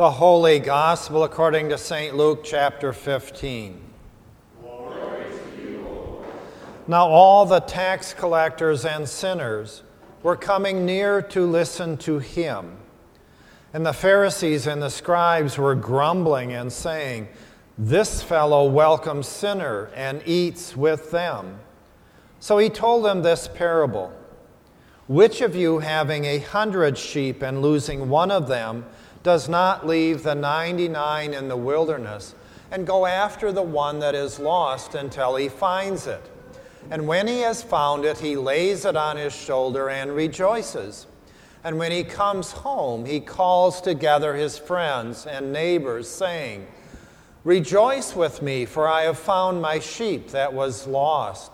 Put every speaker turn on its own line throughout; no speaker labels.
The Holy Gospel according to St. Luke chapter 15. now all the tax collectors and sinners were coming near to listen to him. And the Pharisees and the scribes were grumbling and saying, This fellow welcomes sinner and eats with them. So he told them this parable Which of you, having a hundred sheep and losing one of them, does not leave the 99 in the wilderness and go after the one that is lost until he finds it. And when he has found it, he lays it on his shoulder and rejoices. And when he comes home, he calls together his friends and neighbors, saying, Rejoice with me, for I have found my sheep that was lost.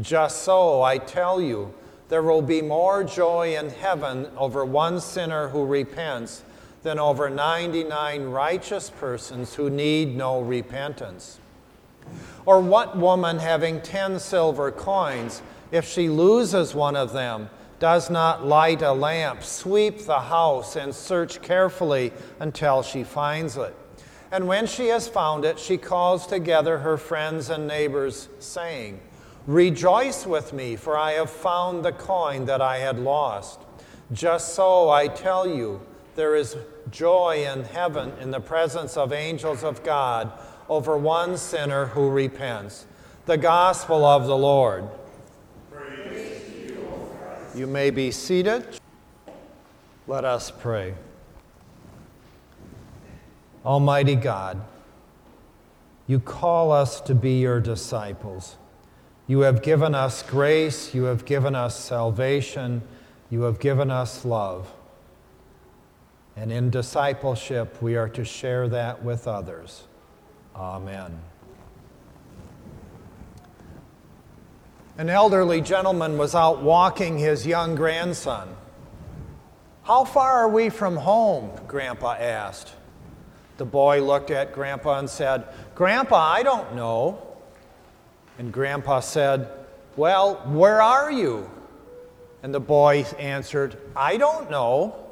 Just so, I tell you, there will be more joy in heaven over one sinner who repents than over 99 righteous persons who need no repentance? Or what woman having 10 silver coins, if she loses one of them, does not light a lamp, sweep the house, and search carefully until she finds it? And when she has found it, she calls together her friends and neighbors, saying, Rejoice with me, for I have found the coin that I had lost. Just so I tell you, there is joy in heaven in the presence of angels of God over one sinner who repents. The gospel of the Lord. You, may be seated. Let us pray. Almighty God, you call us to be your disciples. You have given us grace, you have given us salvation, you have given us love. And in discipleship, we are to share that with others. Amen. An elderly gentleman was out walking his young grandson. How far are we from home? Grandpa asked. The boy looked at Grandpa and said, Grandpa, I don't know. And Grandpa said, Well, where are you? And the boy answered, I don't know.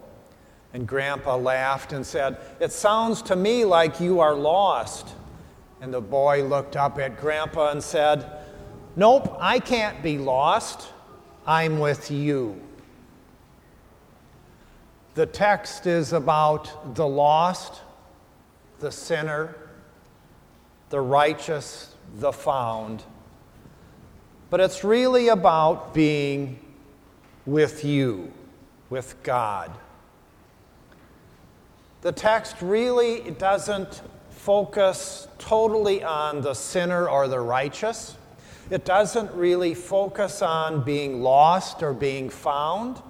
And Grandpa laughed and said, It sounds to me like you are lost. And the boy looked up at Grandpa and said, Nope, I can't be lost. I'm with you. The text is about the lost, the sinner, the righteous, the found. But it's really about being with you, with God. The text really doesn't focus totally on the sinner or the righteous. It doesn't really focus on being lost or being found.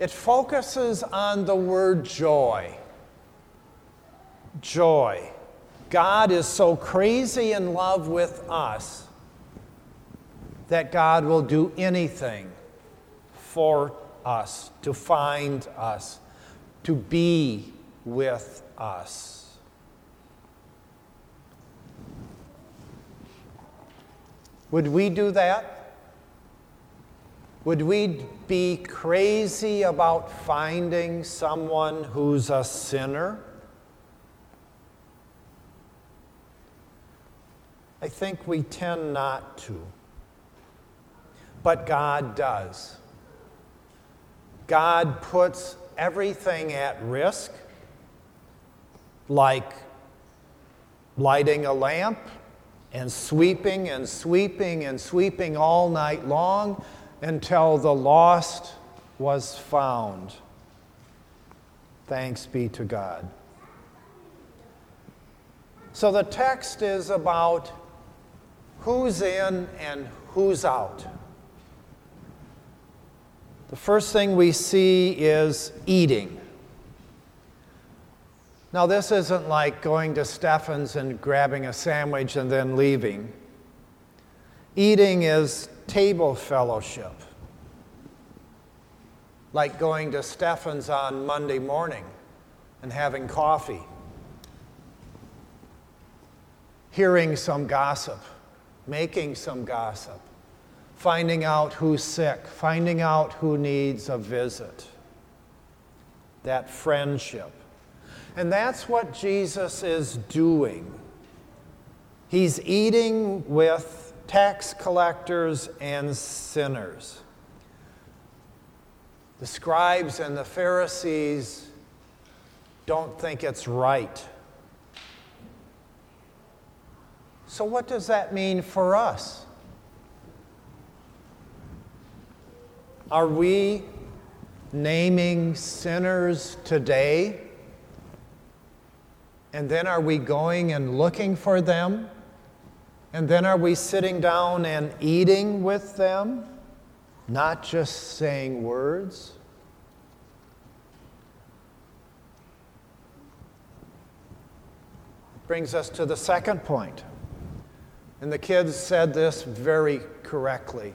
It focuses on the word joy. Joy. God is so crazy in love with us that God will do anything for us, to find us, to be with us. Would we do that? Would we be crazy about finding someone who's a sinner? I think we tend not to. But God does. God puts everything at risk like lighting a lamp and sweeping and sweeping and sweeping all night long until the lost was found. Thanks be to God. So the text is about who's in and who's out. The first thing we see is eating. Now, this isn't like going to Stefan's and grabbing a sandwich and then leaving. Eating is table fellowship, like going to Stefan's on Monday morning and having coffee, hearing some gossip, making some gossip, finding out who's sick, finding out who needs a visit. That friendship. And that's what Jesus is doing. He's eating with tax collectors and sinners. The scribes and the Pharisees don't think it's right. So, what does that mean for us? Are we naming sinners today? And then are we going and looking for them? And then are we sitting down and eating with them? Not just saying words? Brings us to the second point. And the kids said this very correctly.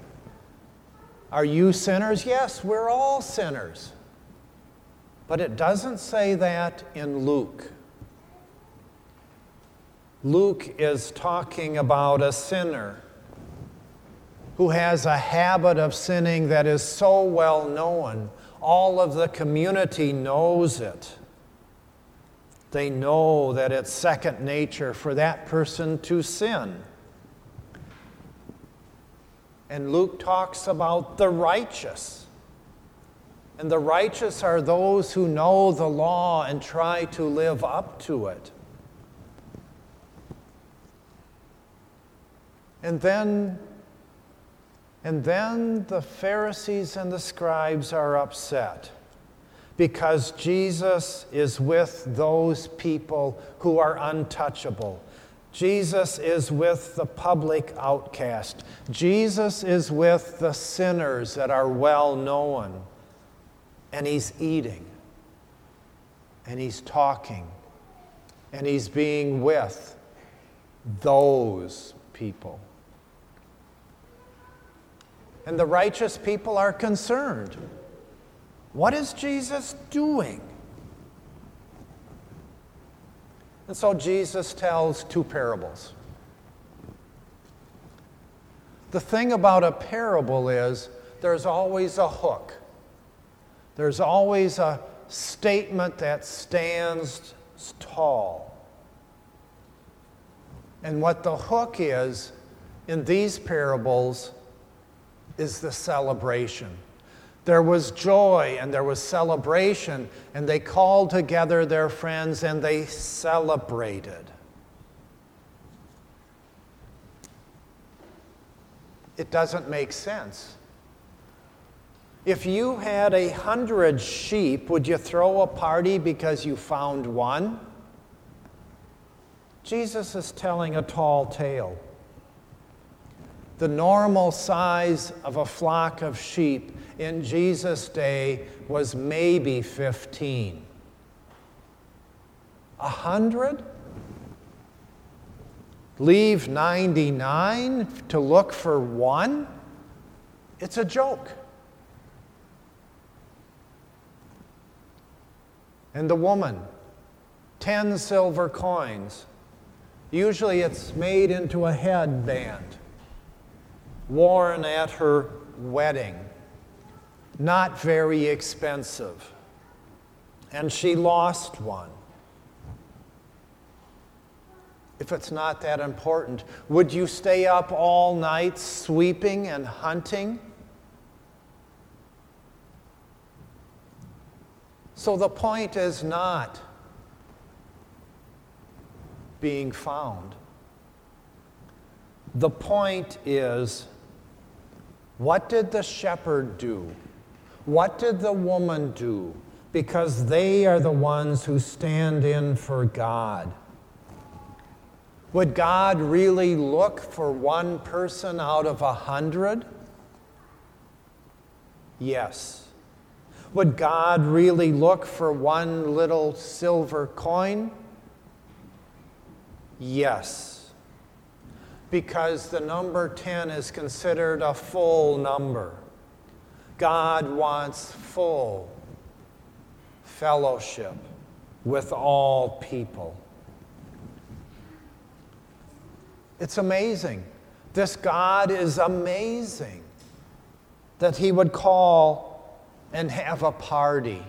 Are you sinners? Yes, we're all sinners. But it doesn't say that in Luke. Luke is talking about a sinner who has a habit of sinning that is so well known. All of the community knows it. They know that it's second nature for that person to sin. And Luke talks about the righteous. And the righteous are those who know the law and try to live up to it. And then and then the Pharisees and the scribes are upset because Jesus is with those people who are untouchable. Jesus is with the public outcast. Jesus is with the sinners that are well known. And he's eating, and he's talking, and he's being with those people. And the righteous people are concerned. What is Jesus doing? And so Jesus tells two parables. The thing about a parable is there's always a hook, there's always a statement that stands tall. And what the hook is in these parables is the celebration. There was joy and there was celebration, and they called together their friends and they celebrated. It doesn't make sense. If you had a hundred sheep, would you throw a party because you found one? Jesus is telling a tall tale the normal size of a flock of sheep in Jesus' day was maybe 15. A hundred? Leave 99 to look for one? It's a joke. And the woman, 10 silver coins. Usually it's made into a headband worn at her wedding. Not very expensive. And she lost one. If it's not that important, would you stay up all night sweeping and hunting? So the point is not being found. The point is what did the shepherd do? What did the woman do? Because they are the ones who stand in for God. Would God really look for one person out of a hundred? Yes. Would God really look for one little silver coin? Yes because the number 10 is considered a full number. God wants full fellowship with all people. It's amazing. This God is amazing that He would call and have a party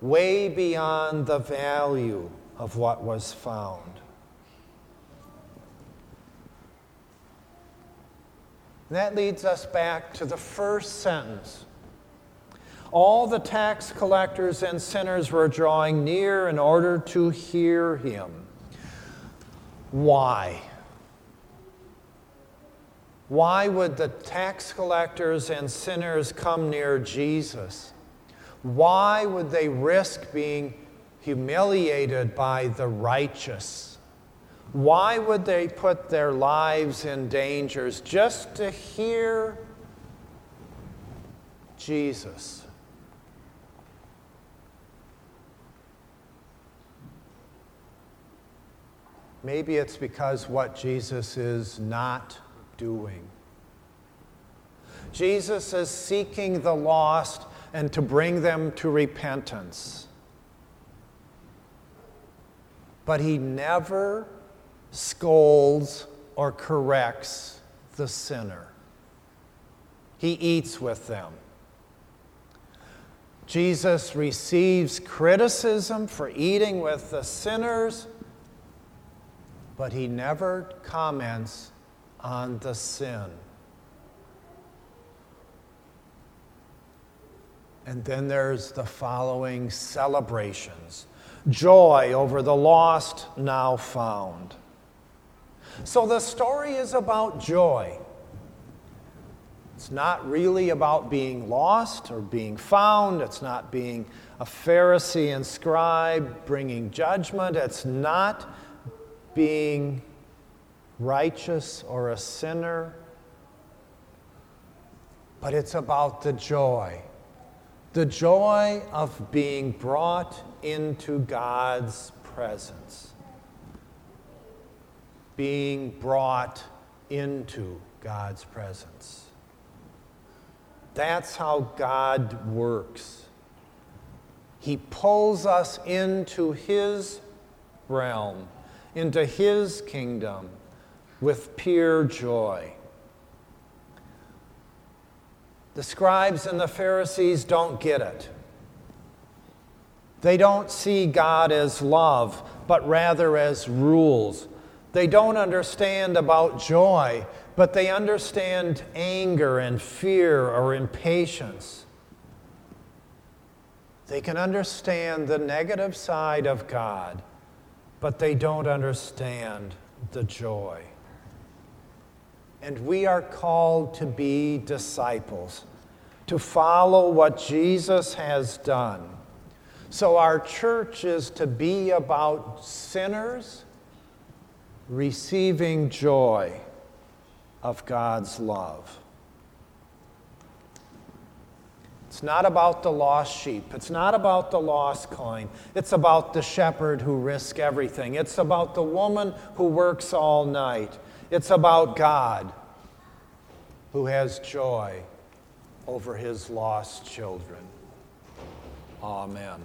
way beyond the value of what was found. And that leads us back to the first sentence. All the tax collectors and sinners were drawing near in order to hear him. Why? Why would the tax collectors and sinners come near Jesus? Why would they risk being humiliated by the righteous? Why would they put their lives in dangers just to hear Jesus? Maybe it's because what Jesus is not doing. Jesus is seeking the lost and to bring them to repentance. But he never scolds or corrects the sinner, he eats with them. Jesus receives criticism for eating with the sinners, but he never comments on the sin. And then there's the following celebrations joy over the lost now found. So the story is about joy. It's not really about being lost or being found. It's not being a Pharisee and scribe bringing judgment. It's not being righteous or a sinner. But it's about the joy the joy of being brought into God's presence. Being brought into God's presence. That's how God works. He pulls us into His realm, into His kingdom with pure joy. The scribes and the Pharisees don't get it. They don't see God as love, but rather as rules. They don't understand about joy, but they understand anger and fear or impatience. They can understand the negative side of God, but they don't understand the joy. And we are called to be disciples, to follow what Jesus has done. So our church is to be about sinners receiving joy of God's love. It's not about the lost sheep. It's not about the lost coin. It's about the shepherd who risks everything. It's about the woman who works all night. It's about God who has joy over his lost children. Amen.